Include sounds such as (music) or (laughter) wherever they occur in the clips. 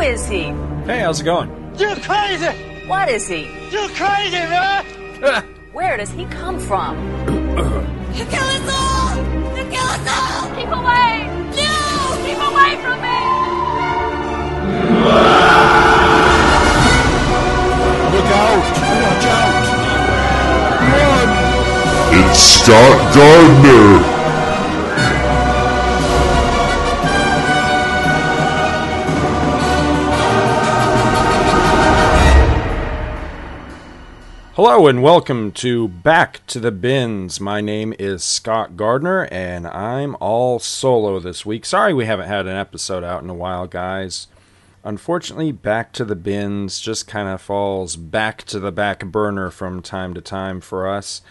Who is he? Hey, how's it going? You're crazy! What is he? You're crazy, man! Ah. Where does he come from? (clears throat) You kill us all! You kill us all! Keep away! No! Keep away from me! Look out! Watch out! Run! It's Scott Gardner. Hello and welcome to Back to the Bins. My name is Scott Gardner and I'm all solo this week. Sorry we haven't had an episode out in a while, guys. Unfortunately, Back to the Bins just kind of falls back to the back burner from time to time for us.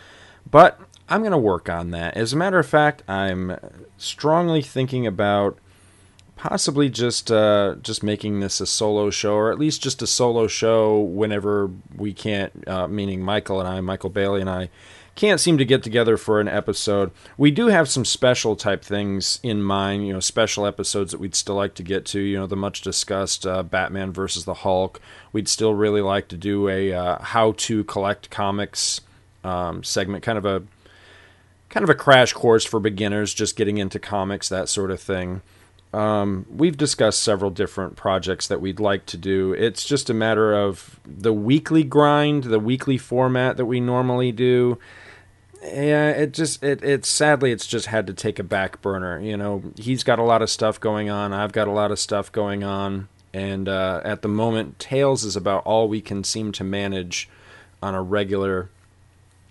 But I'm going to work on that. As a matter of fact, I'm strongly thinking about possibly just uh, just making this a solo show, or at least just a solo show whenever we can't. Uh, meaning Michael and I, Michael Bailey and I, can't seem to get together for an episode. We do have some special type things in mind. You know, special episodes that we'd still like to get to. You know, the much discussed uh, Batman versus the Hulk. We'd still really like to do a uh, how to collect comics um, segment, kind of a kind of a crash course for beginners, just getting into comics, that sort of thing. Um, we've discussed several different projects that we'd like to do. It's just a matter of the weekly grind, the weekly format that we normally do. Yeah, it just it it sadly it's just had to take a back burner. You know, he's got a lot of stuff going on. I've got a lot of stuff going on, and uh, at the moment, Tales is about all we can seem to manage on a regular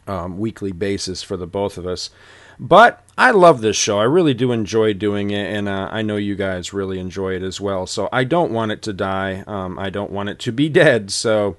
um, weekly basis for the both of us. But I love this show. I really do enjoy doing it, and uh, I know you guys really enjoy it as well. So I don't want it to die. Um, I don't want it to be (laughs) dead. So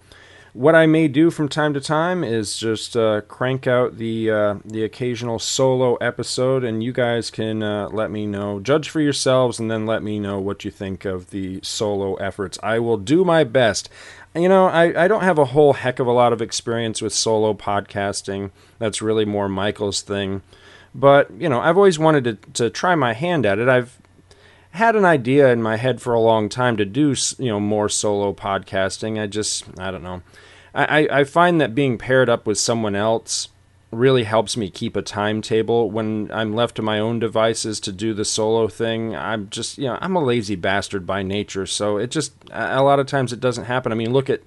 what I may do from time to time is just uh, crank out the uh, the occasional solo episode, and you guys can uh, let me know, judge for yourselves, and then let me know what you think of the solo efforts. I will do my best. You know, I, I don't have a whole heck of a lot of experience with solo podcasting. That's really more Michael's thing. But, you know, I've always wanted to, to try my hand at it. I've had an idea in my head for a long time to do, you know, more solo podcasting. I just, I don't know. I, I find that being paired up with someone else really helps me keep a timetable when I'm left to my own devices to do the solo thing. I'm just, you know, I'm a lazy bastard by nature, so it just a lot of times it doesn't happen. I mean, look at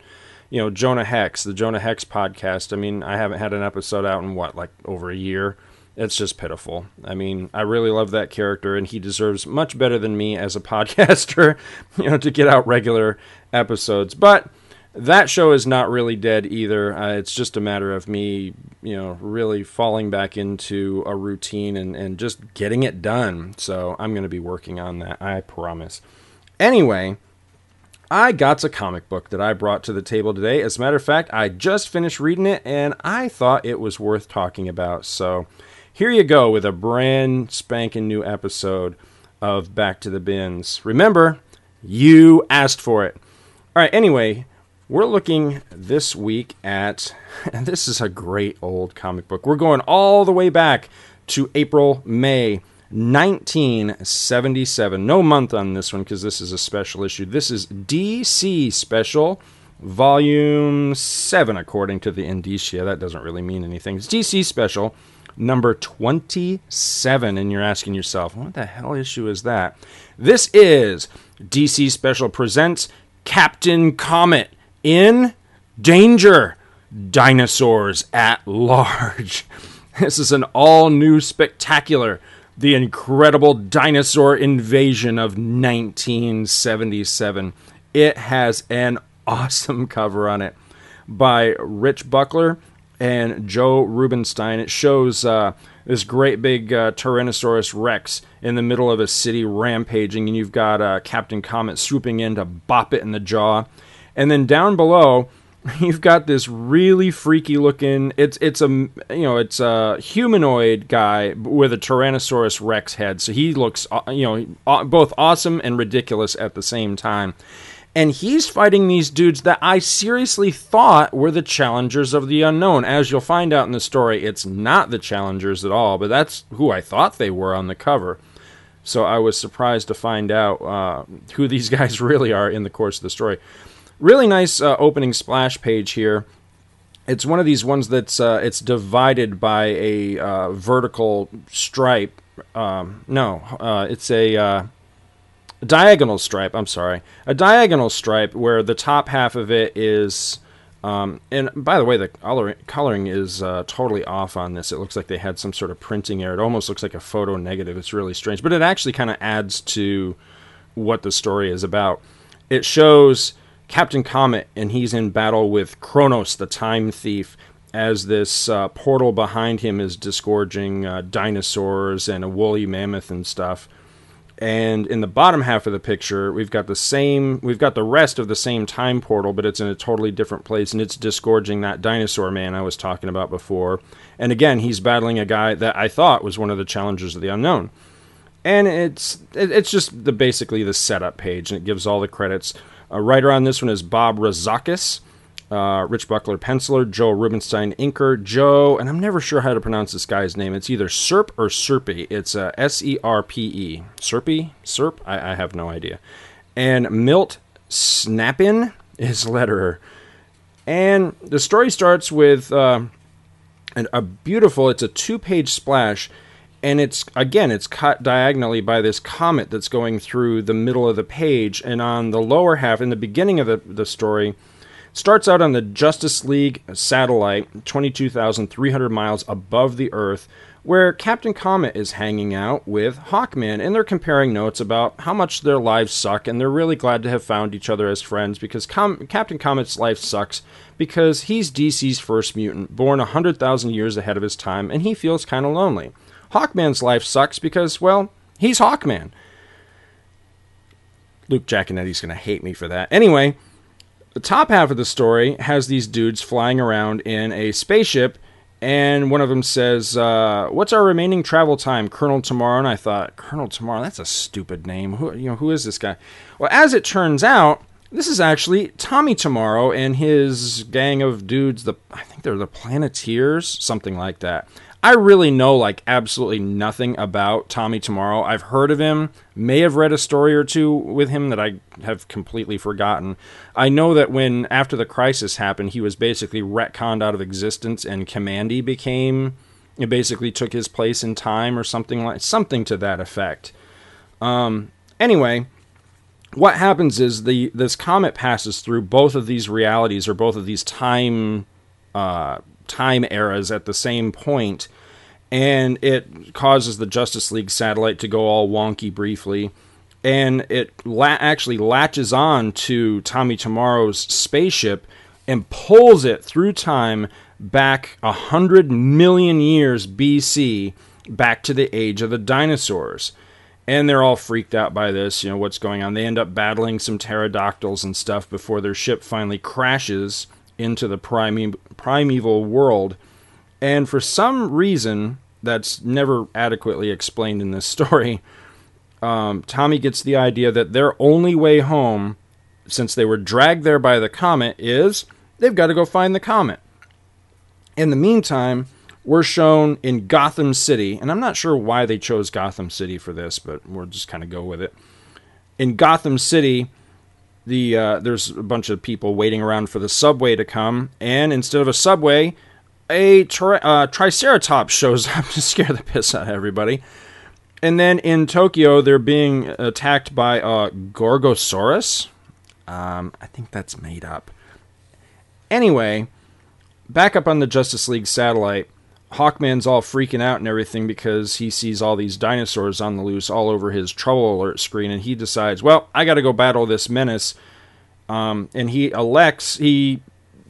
you know Jonah Hex, the Jonah Hex podcast. I mean, I haven't had an episode out in what like over a year it's just pitiful. I mean, I really love that character, and he deserves much better than me as a (laughs) podcaster, you know, to get out regular episodes. But that show is not really dead either. Uh, it's just a matter of me, you know, really falling back into a routine and, and just getting it done. So I'm going to be working on that, I promise. Anyway, I got a comic book that I brought to the table today. As a matter of fact, I just finished reading it and I thought it was worth talking about. So here you go with a brand spanking new episode of Back to the Bins. Remember, you asked for it. All right, anyway, we're looking this week at, (laughs) and this is a great old comic book. We're going all the way back to April, May 1977. No month on this one because this is a special issue. This is DC Special, Volume 7, according to the indicia. That doesn't really mean anything. It's DC Special number 27. And you're asking yourself, what the hell issue is that? This is DC Special Presents Captain Comet in Danger Dinosaurs at Large. (laughs) This is an all new spectacular. The incredible dinosaur invasion of 1977. It has an (laughs) awesome cover on it by Rich Buckler and Joe Rubinstein. It shows uh, this great big uh, Tyrannosaurus Rex in the middle of a city rampaging, and you've got uh, Captain Comet swooping in to bop it in the jaw. And then down below, (laughs) you've got this really freaky looking. It's it's a you know it's a humanoid guy with a Tyrannosaurus Rex head. So he looks uh, you know both awesome and ridiculous at the same time and he's fighting these dudes that I seriously thought were the challengers of the unknown. As you'll find out in the story, it's not the challengers at all, but that's who I thought they were on the cover. So I was surprised to find out uh, who these (laughs) guys really are in the course of the story. Really nice uh, opening splash page here. It's one of these ones that's uh, it's divided by a uh, vertical stripe. Um, no, uh, it's a uh, diagonal stripe. I'm sorry, a diagonal stripe where the top half of it is. Um, and by the way, the color, coloring is uh, totally off on this. It looks like they had some sort of printing error. It almost looks like a photo negative. It's really strange, but it actually kind of adds to what the story is about. It shows Captain Comet, and he's in battle with Chronos, the time thief, as this uh, portal behind him is disgorging uh, dinosaurs and a woolly mammoth and stuff. And in the bottom half of the picture, we've got the same, we've got the rest of the same time portal, but it's in a totally different place, and it's disgorging that dinosaur man I was talking about before. And again, he's battling a guy that I thought was one of the challengers of the unknown. And it's it's just the basically the setup page, and it gives all the credits. A writer on this one is Bob Rozakis. Uh, Rich Buckler penciler, Joe Rubinstein inker, Joe, and I'm never sure how to pronounce this guy's name. It's either Serp or Serpy. It's uh, S E R P E. Serpy? Serp? I, I, have no idea. And Milt Snapinn is letterer. And the story starts with uh, an, a beautiful, it's a two page splash. And it's, again, it's cut diagonally by this comet that's going through the middle of the page. And on the lower half, in the beginning of the, the story, Starts out on the Justice League satellite, 22,300 miles above the Earth, where Captain Comet is hanging out with Hawkman, and they're comparing notes about how much their lives suck, and they're really glad to have found each other as friends because Com- Captain Comet's life sucks because he's DC's first mutant, born 100,000 years ahead of his time, and he feels kind of lonely. Hawkman's life sucks because, well, he's Hawkman. Luke Giaconetti's going to hate me for that. Anyway, the top half of the story has these dudes flying around in a spaceship, and one of them says, uh, "What's our remaining travel time, Colonel Tomorrow?" And I thought, "Colonel Tomorrow? That's a stupid name. Who, you know, who is this guy?" Well, as it turns out, this is actually Tommy Tomorrow and his gang of dudes. The I think they're the Planeteers, something like that. I really know like absolutely nothing about Tommy Tomorrow. I've heard of him, may have read a story or two with him that I have completely forgotten. I know that when after the crisis happened, he was basically retconned out of existence and Kamandi became it basically took his place in time or something like something to that effect. Um anyway, what happens is the this comet passes through both of these realities or both of these time uh time eras at the same point, and it causes the Justice League satellite to go all wonky briefly. And it la- actually latches on to Tommy Tomorrow's spaceship and pulls it through time back a hundred million years BC, back to the age of the dinosaurs. And they're all freaked out by this, you know, what's going on. They end up battling some pterodactyls and stuff before their ship finally crashes into the prime- primeval world. And for some reason that's never adequately explained in this (laughs) story, um, Tommy gets the idea that their only way home, since they were dragged there by the comet, is they've got to go find the comet. In the meantime, we're shown in Gotham City, and I'm not sure why they chose Gotham City for this, but we'll just kind of go with it. In Gotham City, the uh, there's a bunch of people waiting around for the subway to come, and instead of a subway, a tri- uh, Triceratops shows (laughs) up to scare the piss out of everybody. And then in Tokyo, they're being attacked by a Gorgosaurus. Um, I think that's made up. Anyway, back up on the Justice League satellite, Hawkman's all freaking out and everything because he sees all these dinosaurs on the loose all over his trouble alert screen, and he decides, well, I got to go battle this menace. Um, and he elects, he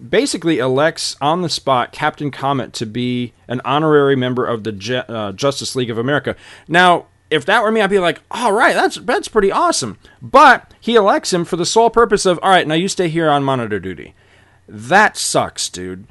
basically elects on the spot Captain Comet to be an honorary member of the Je- uh, Justice League of America. Now, if that were me, I'd be like, all right, that's that's pretty awesome. But he elects him for the sole purpose of, all right, now you stay here on monitor duty. That sucks, dude.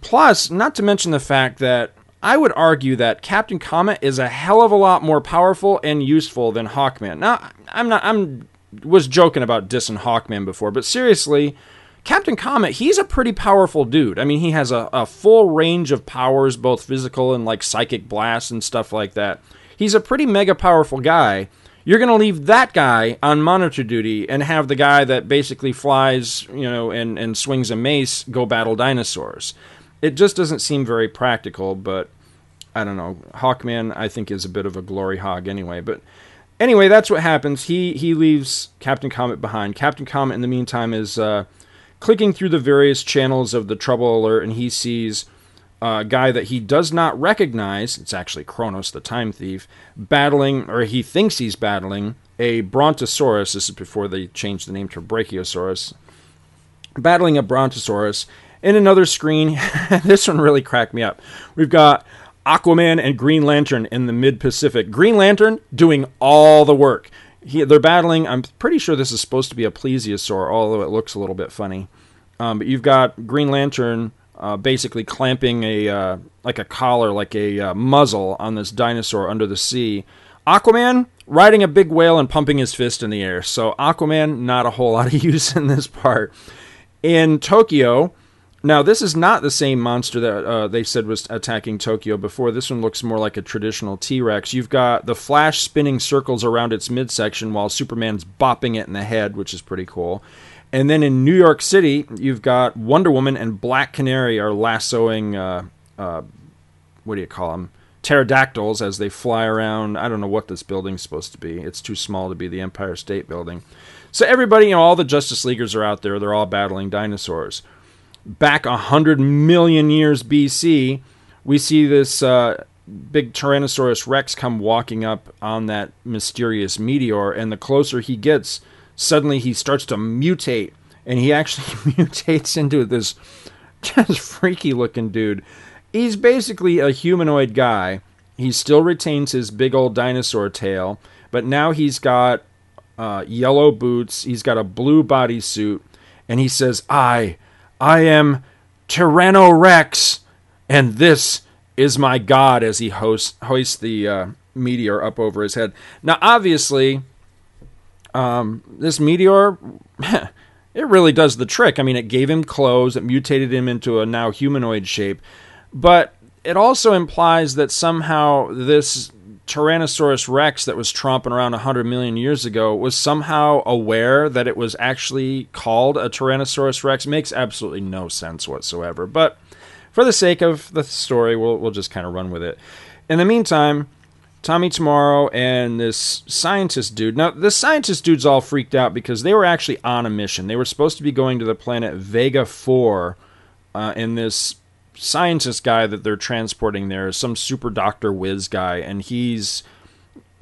Plus, not to mention the fact that I would argue that Captain Comet is a hell of a lot more powerful and useful than Hawkman. Now, I'm not I'm was joking about dissing Hawkman before, but seriously, Captain Comet, he's a pretty powerful dude. I mean, he has a, a full range of powers, both physical and like psychic blasts and stuff like that. he's a pretty mega powerful guy. You're going to leave that guy on monitor duty and have the guy that basically flies, you know, and, and swings a mace go battle dinosaurs. It just doesn't seem very practical, but I don't know. Hawkman, I think, is a bit of a glory hog anyway. But anyway, that's what happens. He he leaves Captain Comet behind. Captain Comet, in the meantime, is uh, clicking through the various channels of the Trouble Alert, and he sees a guy that he does not recognize. It's actually Chronos, the Time Thief, battling, or he thinks he's battling a Brontosaurus. This is before they changed the name to Brachiosaurus. Battling a Brontosaurus. In another screen, (laughs) this one really cracked me up. We've got Aquaman and Green Lantern in the mid Pacific. Green Lantern doing all the work. He, they're battling. I'm pretty sure this is supposed to be a plesiosaur, although it looks a little bit funny. Um, but you've got Green Lantern uh, basically clamping a uh, like a collar, like a uh, muzzle on this dinosaur under the sea. Aquaman riding a big whale and pumping his fist in the air. So Aquaman, not a whole lot of (laughs) use in this part. In Tokyo, now, this is not the same monster that uh, they said was attacking Tokyo before. This one looks more like a traditional T Rex. You've got the Flash spinning circles around its midsection while Superman's bopping it in the head, which is pretty cool. And then in New York City, you've got Wonder Woman and Black Canary are lassoing, uh, uh, what do you call them? Pterodactyls as they fly around. I don't know what this building's supposed to be. It's too small to be the Empire State Building. So everybody, you know, all the Justice Leaguers are out there. They're all battling dinosaurs back 100 million years BC, we see this uh, big Tyrannosaurus Rex come walking up on that mysterious meteor, and the closer he gets, suddenly he starts to mutate, and he actually (laughs) mutates into this just freaky looking dude. He's basically a humanoid guy. He still retains his big old dinosaur tail, but now he's got uh, yellow boots, he's got a blue bodysuit, and he says, I I am Tyrannorex, and this is my god as he hoists the uh, meteor up over his head. Now, obviously, um, this meteor, (laughs) it really does the trick. I mean, it gave him clothes, it mutated him into a now humanoid shape, but it also implies that somehow this Tyrannosaurus Rex that was tromping around 100 million years ago was somehow aware that it was actually called a Tyrannosaurus Rex makes absolutely no sense whatsoever. But for the sake of the story, we'll, we'll just kind of run with it. In the meantime, Tommy Tomorrow and this scientist dude. Now, the scientist dude's all freaked out because they were actually on a mission. They were supposed to be going to the planet Vega 4 uh, in this scientist guy that they're transporting there is some super doctor whiz guy, and he's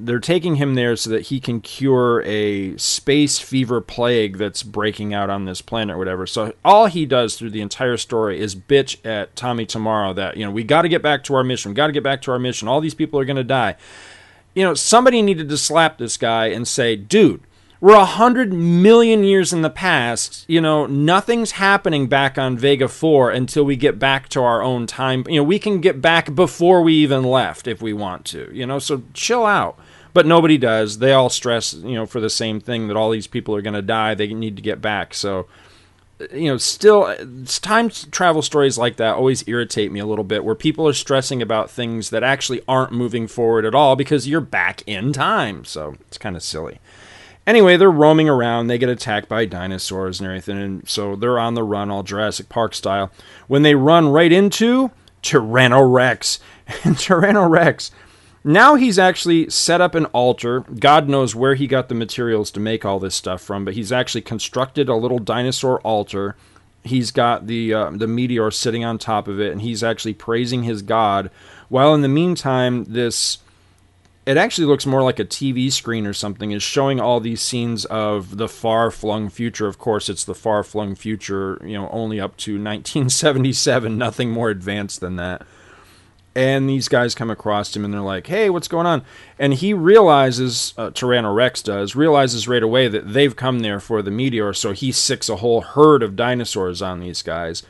they're taking him there so that he can cure a space fever plague that's breaking out on this planet or whatever. So all he does through the entire story is bitch at Tommy Tomorrow that, you know, we got to get back to our mission. We got to get back to our mission. All these people are going to die. You know, somebody needed to slap this guy and say, "Dude, we're a hundred million years in the past. You know, nothing's happening back on Vega 4 until we get back to our own time. You know, we can get back before we even left if we want to, you know, so chill out. But nobody does. They all stress, you know, for the same thing that all these people are going to die. They need to get back. So, you know, still, time travel stories like that always irritate me a little bit where people are stressing about things that actually aren't moving forward at all because you're back in time. So it's kind of silly. Anyway, they're roaming around. They get attacked by dinosaurs and everything, and so they're on the run, all Jurassic Park style. When they run right into Tyrannorex, (laughs) and Tyrannorex, now he's actually set up an altar. God knows where he got the materials to make all this stuff from, but he's actually constructed a little dinosaur altar. He's got the uh, the meteor sitting on top of it, and he's actually praising his god. While in the meantime, this it actually looks more like a TV screen or something, is showing all these scenes of the far flung future. Of course, it's the far flung future, you know, only up to (laughs) 1977, nothing more advanced than that. And these guys come across him and they're like, hey, what's going on? And he realizes, uh, Tyrannorex does, realizes right away that they've come there for the meteor, so he sicks a whole herd of dinosaurs on these guys.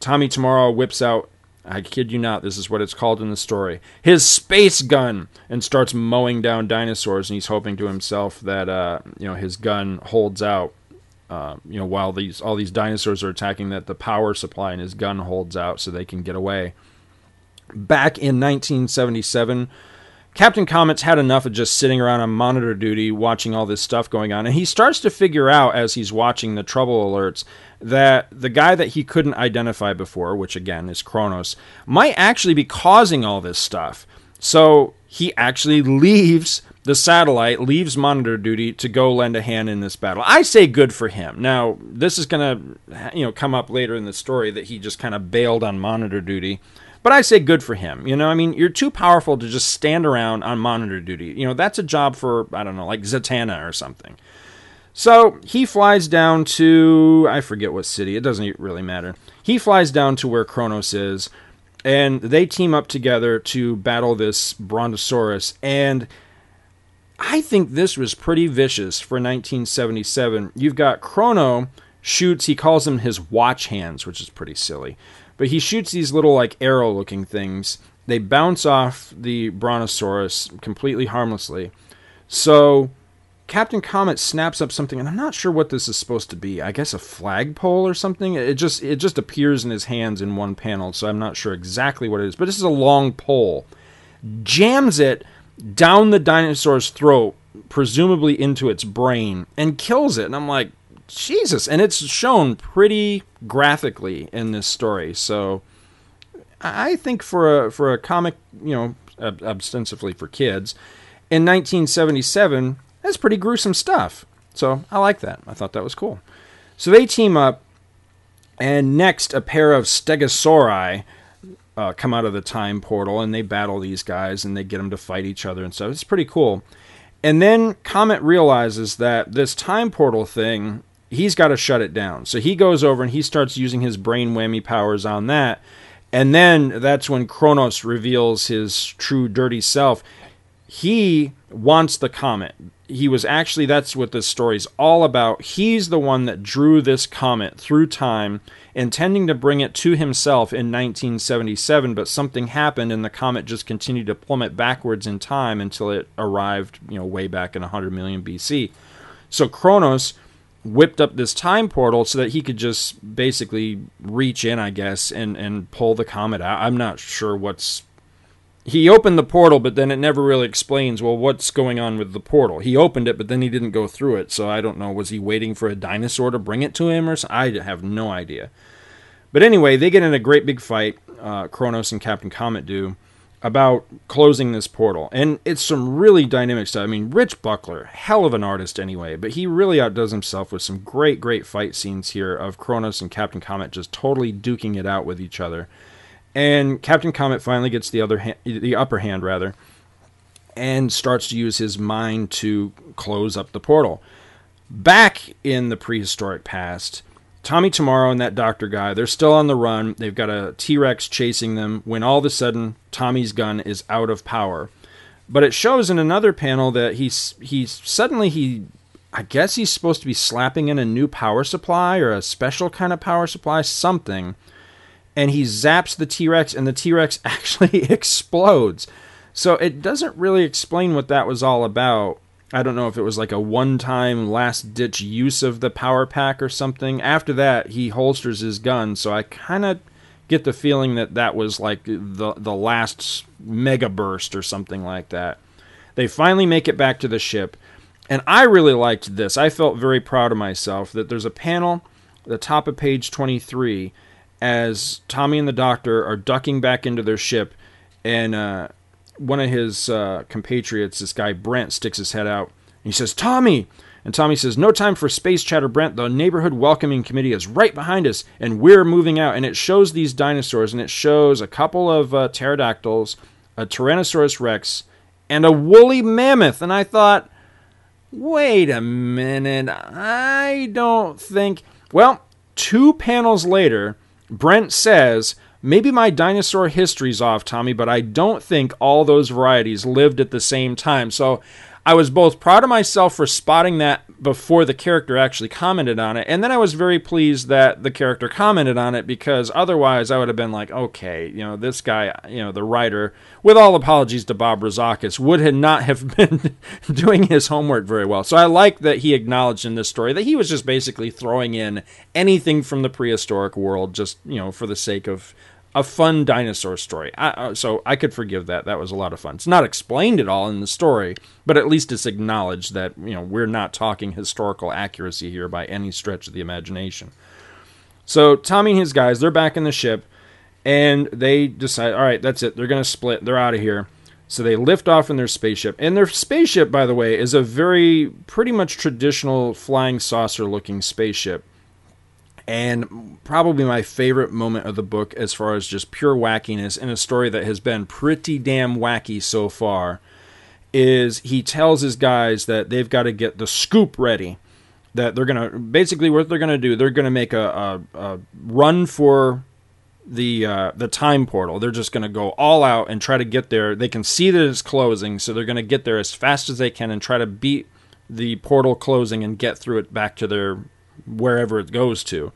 Tommy Tomorrow whips out I kid you not, this is what it's called in the story. His space gun and starts mowing down dinosaurs, and he's hoping to himself that uh, you know his gun holds out. Uh, you know, while these all these dinosaurs are attacking, that the power supply in his gun holds out so they can get away. Back in 1977, Captain Comet's had enough of just sitting around on monitor duty watching all this stuff going on. And he starts to figure out as he's watching the trouble alerts that the guy that he couldn't identify before, which again is Chronos, might actually be causing all this stuff. So he actually leaves the satellite, leaves monitor duty to go lend a hand in this battle. I say good for him. Now, this is going to you know come up later in the story that he just kind of bailed on monitor duty. But I say good for him. You know, I mean, you're too powerful to just stand around on monitor duty. You know, that's a job for, I don't know, like Zatanna or something. So he flies down to, I forget what city, it doesn't really matter. He flies down to where Chronos is, and they team up together to battle this Brontosaurus. And I think this was pretty vicious for 1977. You've got Chrono shoots, he calls them his watch hands, which is pretty silly. But he shoots these little like arrow looking things. They bounce off the Brontosaurus completely harmlessly. So Captain Comet snaps up something, and I'm not sure what this is supposed to be. I guess a flagpole or something. It just it just appears in his hands in one panel, so I'm not sure exactly what it is. But this is a long pole. Jams it down the dinosaur's throat, presumably into its brain, and kills it. And I'm like, Jesus! And it's shown pretty graphically in this story. So I think for a for a comic, you know, ostensibly for kids, in 1977, that's pretty gruesome stuff. So I like that. I thought that was cool. So they team up, and next a pair of Stegosauri uh, come out of the time portal, and they battle these guys, and they get them to fight each other and stuff. It's pretty cool. And then Comet realizes that this time portal thing he's got to shut it down. So he goes over and he starts using his brain whammy powers on that. And then that's when Chronos reveals his true dirty self. He wants the comet. He was actually, that's what this story's all about. He's the one that drew this comet through time, intending to bring it to himself in 1977, but something happened and the comet just continued to plummet backwards in time until it arrived, you know, way back in 100 million BC. So Chronos whipped up this time portal so that he could just basically reach in, I guess, and and pull the comet out. I'm not sure what's he opened the portal, but then it never really explains well what's going on with the portal. He opened it, but then he didn't go through it, so I don't know. Was he waiting for a dinosaur to bring it to him, or something? I have no idea. But anyway, they get in a great big fight. Uh, Chronos and Captain Comet do about closing this portal. And it's some really dynamic stuff. I mean, Rich Buckler, hell of an artist anyway, but he really outdoes himself with some great, great fight scenes here of Chronos and Captain Comet just totally duking it out with each other. And Captain Comet finally gets the other hand, the upper hand rather, and starts to use his mind to close up the portal. Back in the prehistoric past, Tommy Tomorrow and that doctor guy, they're still on the run. They've got a T Rex chasing them when all of a sudden Tommy's gun is out of power. But it shows in another panel that he's he's suddenly he I guess he's supposed to be slapping in a new power supply or a special kind of power supply, something. And he zaps the T Rex and the T Rex (laughs) actually explodes. So it doesn't really explain what that was all about. I don't know if it was like a one time last ditch use of the power pack or something. After that, he holsters his gun, so I kind of get the feeling that that was like the the last mega burst or something like that. They finally make it back to the ship, and I really liked this. I felt very proud of myself that there's a panel the top of page 23 as Tommy and the doctor are ducking back into their ship and uh, one of his uh, compatriots, this guy Brent, sticks his head out. and he says, Tommy! And Tommy says, No time for space chatter, Brent. The neighborhood welcoming committee is right behind us, and we're moving out. And it shows these dinosaurs, and it shows a couple of uh, pterodactyls, a Tyrannosaurus Rex, and a woolly mammoth. And I thought, wait a minute. I don't think. Well, two panels later, Brent says, Maybe my dinosaur history's off, Tommy, but I don't think all those varieties lived at the same time. So I was both proud of myself for spotting that before the character actually commented on it, and then I was very pleased that the character commented on it because otherwise I would have been like, okay, you know, this guy, you know, the writer, with all apologies to Bob Rozakis, would have not have (laughs) been doing his homework very well. So I like that he acknowledged in this story that he was just basically throwing in anything from the prehistoric world, just you know, for the sake of a fun dinosaur story. I, uh, so I could forgive that. That was a lot of fun. It's not explained at all in the story, but at least it's acknowledged that you know we're not talking historical accuracy here by any stretch of the imagination. So Tommy and his guys, they're back in the ship, and they decide, all right, that's it. They're gonna split. They're out of here. So they lift off in their spaceship. And their spaceship, by the way, is a very pretty much traditional flying saucer looking spaceship. And probably my favorite moment of the book as far as just pure wackiness in a story that has been pretty damn wacky so far is he tells his guys that they've got to get the scoop ready. That they're going to basically what they're going to do, they're going to make a, a, a run for the uh, the time portal. They're just going to go all out and try to get there. They can see that it's closing, so they're going to get there as fast as they can and try to beat the portal closing and get through it back to their wherever it goes to.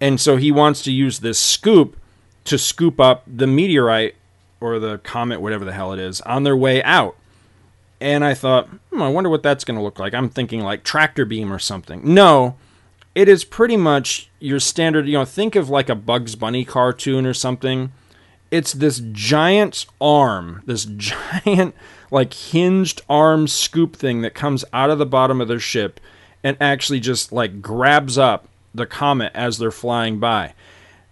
And so he wants to use this scoop to scoop up the meteorite or the comet, whatever the hell it is, on their way out. And I thought, hmm, I wonder what that's going to look like. I'm thinking like tractor beam or something. No, it is pretty much your standard, you know, think of like a Bugs Bunny cartoon or something. It's this giant arm, this (laughs) giant, like hinged arm scoop thing that comes out of the bottom of their ship and actually just like grabs up the comet as they're flying by.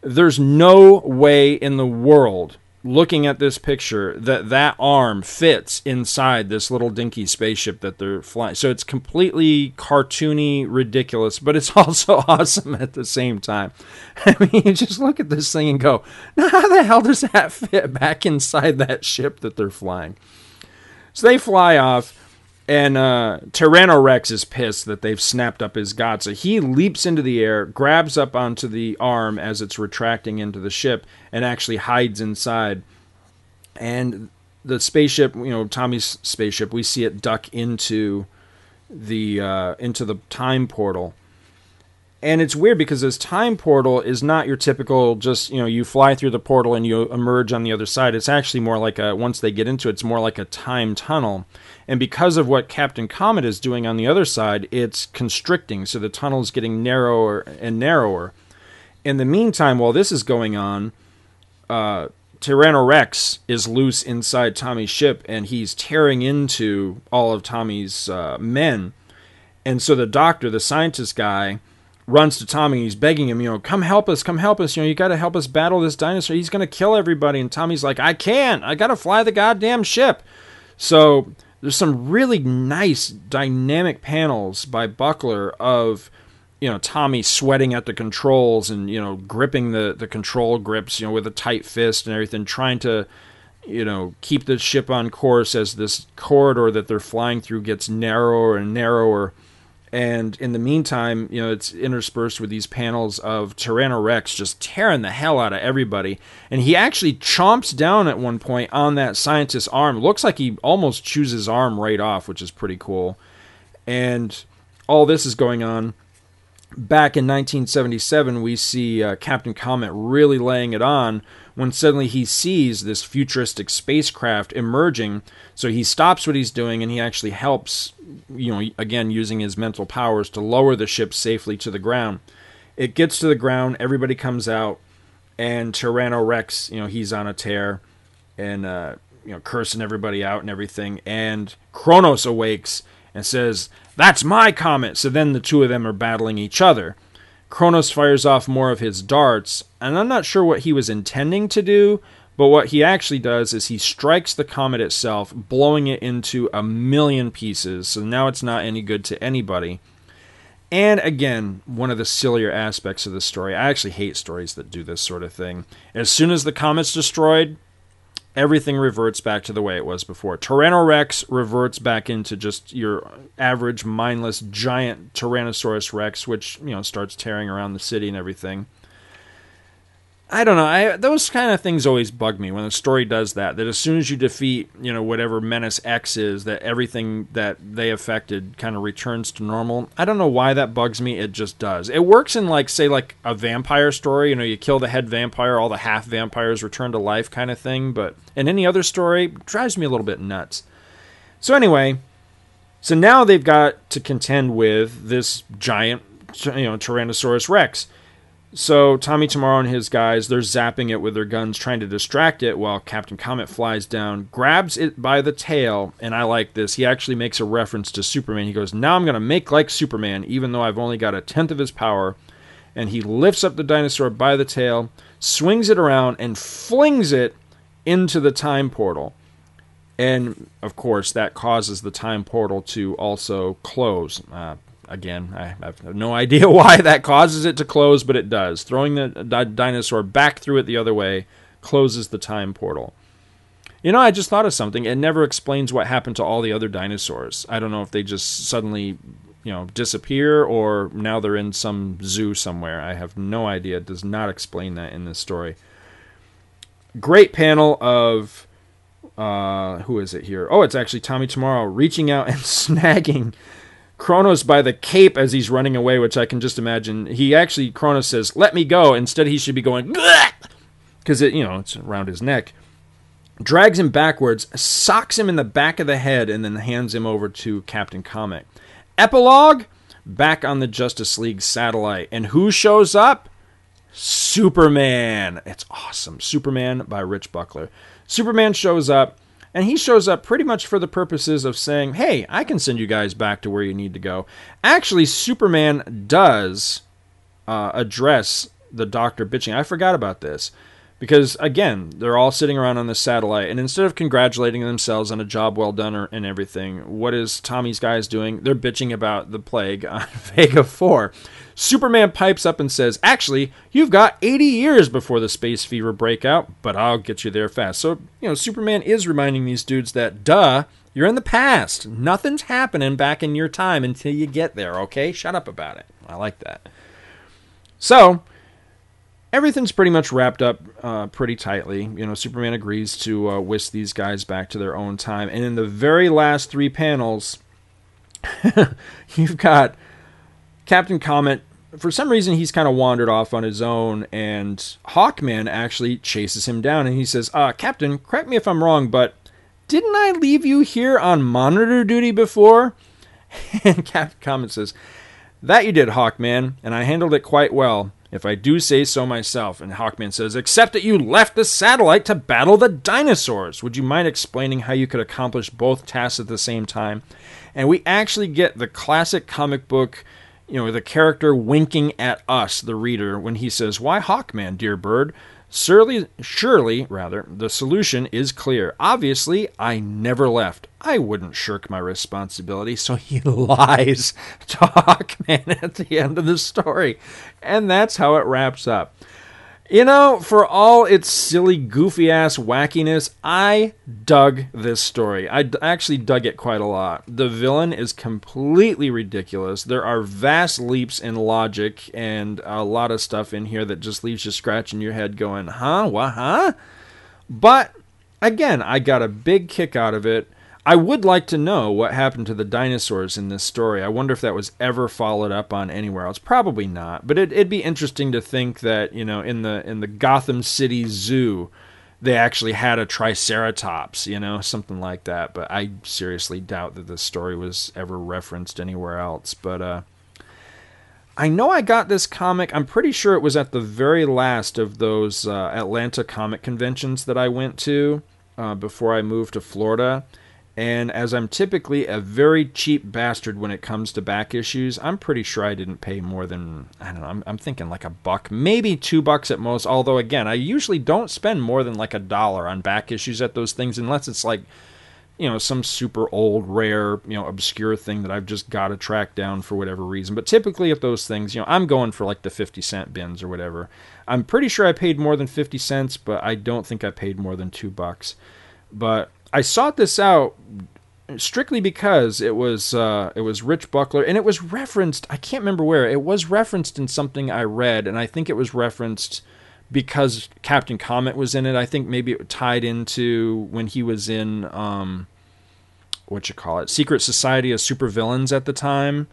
There's no way in the world looking at this picture that that arm fits inside this little dinky spaceship that they're flying. So it's completely cartoony, ridiculous, but it's (laughs) also awesome at the same time. (laughs) I mean, you just look at this thing and go, now how the hell does that fit back inside that ship that they're flying? So they fly off. And uh, Tyrannorex is pissed that they've snapped up his god. So he leaps into the air, grabs up onto the arm as it's retracting into the ship, and actually hides inside. And the spaceship, you know, Tommy's spaceship, we see it duck into the uh, into the time portal. And it's weird because this time portal is not your typical just, you know, you fly through the portal and you emerge on the other side. It's actually more like a once they get into it, it's more like a time tunnel. And because of what Captain Comet is doing on the other side, it's constricting. So the tunnel is getting narrower and narrower. In the meantime, while this is going on, uh, Tyrannorex is loose inside Tommy's ship and he's tearing into all of Tommy's uh, men. And so the doctor, the scientist guy, runs to Tommy he's begging him, you know, come help us, come help us. You know, you got to help us battle this dinosaur. He's going to kill everybody. And Tommy's like, I can't. I got to fly the goddamn ship. So there's some really nice dynamic panels by Buckler of you know Tommy sweating at the controls and you know gripping the the control grips you know with a tight fist and everything trying to you know keep the ship on course as this corridor that they're flying through gets narrower and narrower and in the meantime, you know, it's interspersed with these panels of Tyrannorex just tearing the hell out of everybody. And he actually chomps down at one point on that scientist's arm. Looks like he almost chews his arm right off, which is pretty cool. And all this is going on. Back in 1977, we see uh, Captain Comet really laying it on when suddenly he sees this futuristic spacecraft emerging. So he stops what he's doing and he actually helps, you know, again, using his mental powers to lower the ship safely to the ground. It gets to the ground, everybody comes out, and Tyrannorex, you know, he's on a tear and, uh, you know, cursing everybody out and everything. And Chronos awakes and says, That's my comet! So then the two of them are battling each other. Chronos fires off more of his darts, and I'm not sure what he was intending to do, but what he actually does is he strikes the comet itself, blowing it into a million pieces, so now it's not any good to anybody. And again, one of the sillier aspects of the story, I actually hate stories that do this sort of thing. As soon as the comet's destroyed, everything reverts back to the way it was before. Tyrannorex reverts back into just your average mindless giant Tyrannosaurus Rex, which you know starts tearing around the city and everything. I don't know. I, those kind of things always bug me when the story does that. That as soon as you defeat, you know, whatever menace X is, that everything that they affected kind of returns to normal. I don't know why that bugs me. It just does. It works in like, say, like a vampire story. You know, you kill the head vampire, all the half vampires return to life, kind of thing. But in any other story, drives me a little bit nuts. So anyway, so now they've got to contend with this giant, you know, Tyrannosaurus Rex So Tommy Tomorrow and his guys, they're zapping it with their guns, trying to distract it, while Captain Comet flies down, grabs it by the tail, and I like this. He actually makes a reference to Superman. He goes, Now I'm to make like Superman, even though I've only got a tenth of his power. And he lifts up the dinosaur by the tail, swings it around, and flings it into the time portal. And of course, that causes the time portal to also close. Uh, again, I have no idea (laughs) why that causes it to close, but it does. Throwing the di- dinosaur back through it the other way closes the time portal. You know, I just thought of something. It never explains what happened to all the other dinosaurs. I don't know if they just suddenly, you know, disappear or now they're in some zoo somewhere. I have no idea. It does not explain that in this story. Great panel of uh, who is it here? Oh, it's actually Tommy Tomorrow reaching out and (laughs) snagging Chronos by the cape as he's running away, which I can just imagine. He actually Chronos says, "Let me go." Instead, he should be going because it, you know, it's around his neck. Drags him backwards, socks him in the back of the head, and then hands him over to Captain Comet. Epilogue: Back on the Justice League satellite, and who shows up? Superman. It's awesome. Superman by Rich Buckler. Superman shows up, and he shows up pretty much for the purposes of saying, hey, I can send you guys back to where you need to go. Actually, Superman does uh, address the doctor bitching. I forgot about this. Because, again, they're all sitting around on the satellite, and instead of congratulating themselves on a job well done or, and everything, what is Tommy's guys doing? They're bitching about the plague on (laughs) Vega 4. Superman pipes up and says, Actually, you've got 80 years before the space fever breakout, but I'll get you there fast. So, you know, Superman is reminding these dudes that, duh, you're in the past. Nothing's happening back in your time until you get there, okay? Shut up about it. I like that. So, everything's pretty much wrapped up uh, pretty tightly. You know, Superman agrees to uh, whisk these guys back to their own time. And in the very last three panels, (laughs) you've got Captain Comet. For some reason, he's kind of wandered off on his own, and Hawkman actually chases him down. And he says, uh, Captain, correct me if I'm wrong, but didn't I leave you here on monitor duty before? (laughs) And Captain Comet says, That you did, Hawkman, and I handled it quite well if I do say so myself. And Hawkman says, Except that you left the satellite to battle the dinosaurs. Would you mind explaining how you could accomplish both tasks at the same time? And we actually get the classic comic book, you know, the character winking at us, the reader, when he says, Why Hawkman, dear bird? Surely, surely, rather, the solution is clear. Obviously, I never left. I wouldn't shirk my responsibility, so he (laughs) lies (laughs) to Hawkman at the end of the story. And that's how it wraps up. You know, for all its silly, goofy ass wackiness, I dug this story. I d- actually dug it quite a lot. The villain is completely ridiculous. There are vast leaps in logic and a lot of stuff in here that just leaves you scratching your head going, huh? What, huh? But again, I got a big kick out of it. I would like to know what happened to the dinosaurs in this story. I wonder if that was ever followed up on anywhere else. Probably not, but it, would be interesting to think that you know in the in the Gotham City Zoo, they actually had a Triceratops, you know, something like that. But I seriously doubt that this story was ever referenced anywhere else. But uh, I know I got this comic. I'm pretty sure it was at the very last of those uh, Atlanta comic conventions that I went to uh, before I moved to Florida and as I'm typically a very cheap bastard when it comes to back issues, I'm pretty sure I didn't pay more than, I don't know, I'm, I'm, thinking like a buck, maybe two bucks at most. Although, again, I usually don't spend more than like a dollar on back issues at those things unless it's like, you know, some super old, rare, you know, obscure thing that I've just got to track down for whatever reason. But typically at those things, you know, I'm going for like the 50 cent bins or whatever. I'm pretty sure I paid more than 50 cents, but I don't think I paid more than two bucks. But I sought this out strictly because it was uh, it was Rich Buckler and it was referenced. I can't remember where it was referenced in something I read, and I think it was referenced because Captain Comet was in it. I think maybe it tied into when he was in um, what you call it, Secret Society of Supervillains at the time,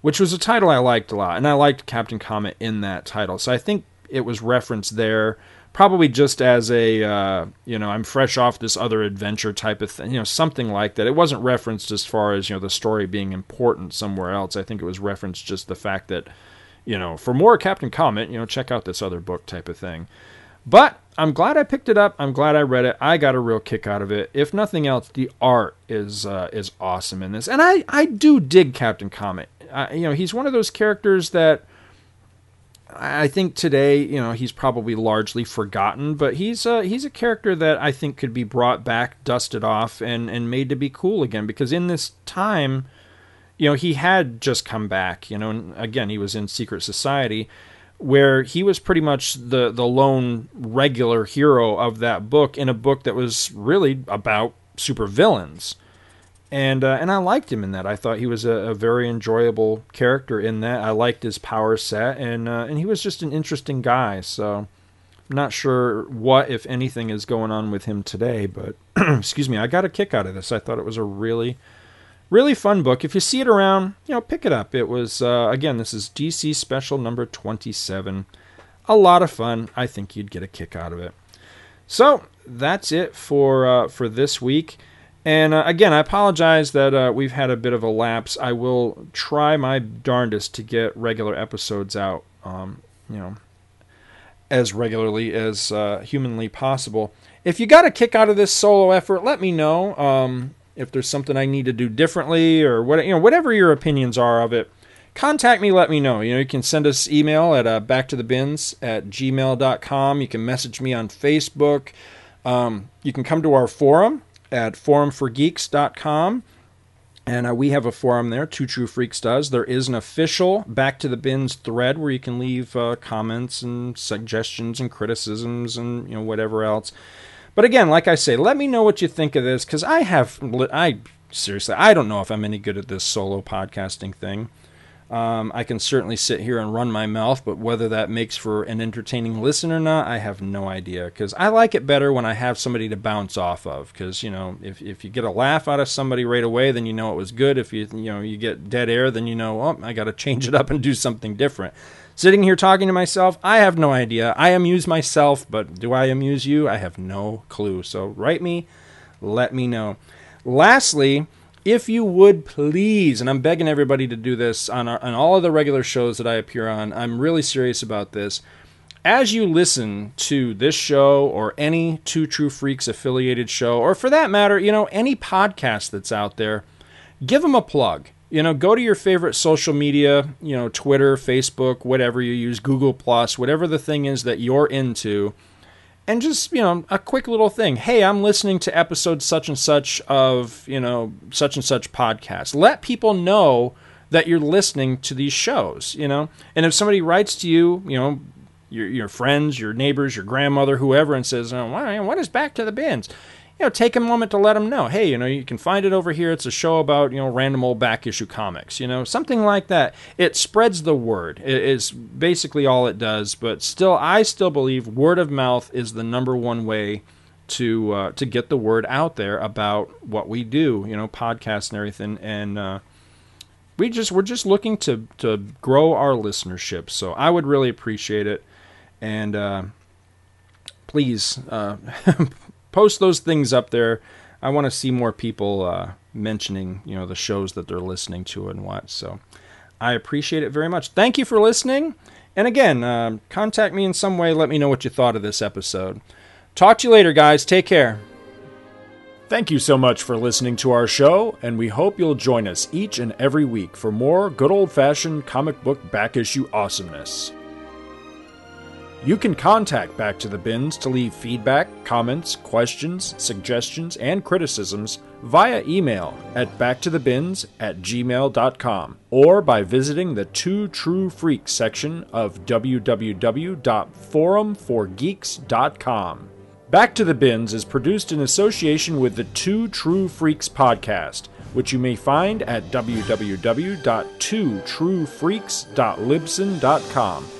which was a title I liked a lot, and I liked Captain Comet in that title. So I think it was referenced there probably just as a uh, you know I'm fresh off this other adventure type of thing, you know something like that. It wasn't referenced as far as you know the story being important somewhere else. I think it was referenced just the fact that you know, for more Captain Comet, you know, check out this other book type of thing. But I'm glad I picked it up. I'm glad I read it. I got a real kick out of it. If nothing else, the art is uh, is awesome in this, and I I do dig Captain Comet. I, you know, he's one of those characters that I think today, you know, he's probably largely forgotten, but he's a, he's a character that I think could be brought back, dusted off, and and made to be cool again. Because in this time, you know, he had just come back. You know, and again, he was in Secret Society, where he was pretty much the the lone regular hero of that book in a book that was really about supervillains and uh, and I liked him in that. I thought he was a, a, very enjoyable character in that. I liked his power set, and uh, and he was just an interesting guy. So I'm not sure what, if anything, is going on with him today. But (clears throat) excuse me, I got a kick out of this. I thought it was a really really fun book. If you see it around, you know, pick it up. It was uh, again, this is DC Special number 27. A lot of fun. I think you'd get a kick out of it. So that's it for uh, for this week. And uh, again, I apologize that uh, we've had a bit of a lapse. I will try my darndest to get regular episodes out, um, you know, as regularly as uh, humanly possible. If you got a kick out of this solo effort, let me know. Um, if there's something I need to do differently or what, you know, whatever your opinions are of it, contact me. Let me know. You know, you can send us email at uh, backtothebins at gmail.com. You can message me on Facebook. Um, you can come to our forum at forumforgeeks.com. And uh, we have a forum there, Two True Freaks does. There is an official Back to the Bins thread where you can leave uh, comments and suggestions and criticisms and you know whatever else. But again, like I say, let me know what you think of this because I have, I seriously, I don't know if I'm any good at this solo podcasting thing. Um, I can certainly sit here and run my mouth, but whether that makes for an entertaining listen or not, I have no idea. Because I like it better when I have somebody to bounce off of. Because you know, if if you get a laugh out of somebody right away, then you know it was good. If you you know you get dead air, then you know, oh, I got to change it up and do something different. Sitting here talking to myself, I have no idea. I amuse myself, but do I amuse you? I have no clue. So write me, let me know. Lastly if you would please, and I'm begging everybody to do this on, our, on all of the regular shows that I appear on, I'm really serious about this. As you listen to this show or any Two True Freaks affiliated show, or for that matter, you know, any podcast that's out there, give them a plug. You know, go to your favorite social media, you know, Twitter, Facebook, whatever you use, Google Plus, whatever the thing is that you're into and just you know a quick little thing. Hey i'm listening to episode such and such of you know such and such podcast. Let people know that you're listening to these shows you know? And if somebody writes to you you know your, your friends your neighbors your grandmother whoever and says oh, what is back to the bins you know, take a moment to let them know, hey, you know, you can find it over here. It's a show about, you know, random old back issue comics, you know, something like that. It spreads the word. It is basically all it does. But still, I still believe word of mouth is the number one way to uh, to get the word out there about what we do, you know, podcasts and everything. And uh, we just we're just looking to to grow our listenership. So I would really appreciate it. And uh, please uh, (laughs) post those things up there. I want to see more people uh, mentioning, you know, the shows that they're listening to and what. So I appreciate it very much. Thank you for listening. And again, uh, contact me in some way. Let me know what you thought of this episode. Talk to you later, guys. Take care. Thank you so much for listening to our show, and we hope you'll join us each and every week for more good old fashioned comic book back issue awesomeness. You can contact Back to the Bins to leave feedback, comments, questions, suggestions, and criticisms via email at backtothebins at gmail.com or by visiting the Two True Freaks section of www.forumforgeeks.com. Back to the Bins is produced in association with the Two True Freaks podcast, which you may find at www.twotruefreaks.libsyn.com